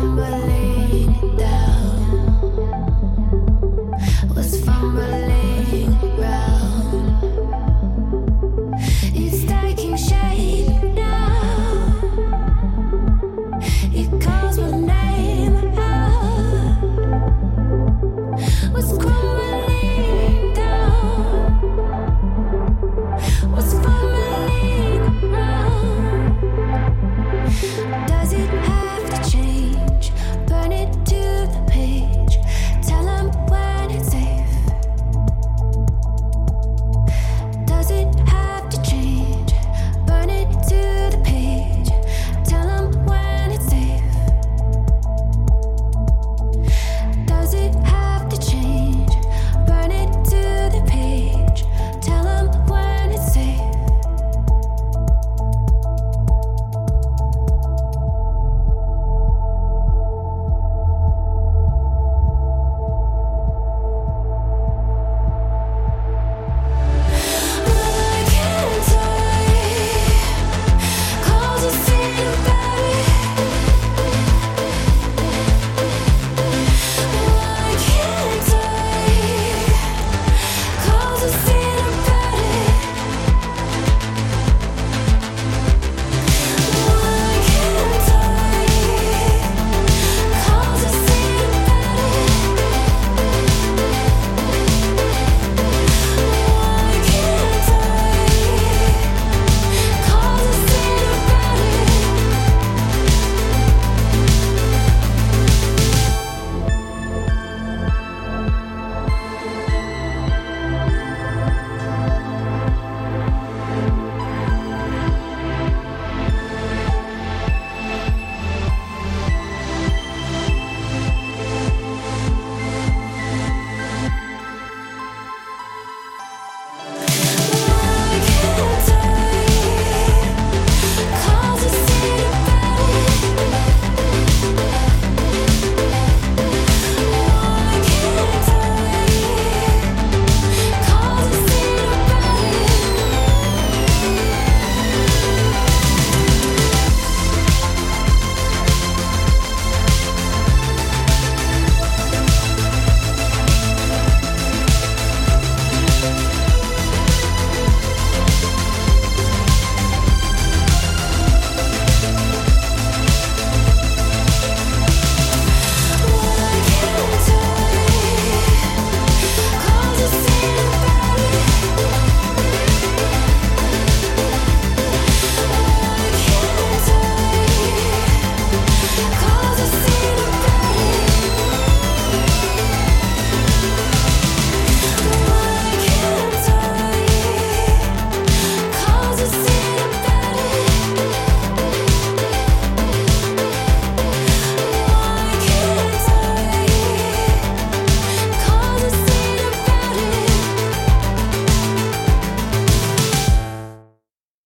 I'm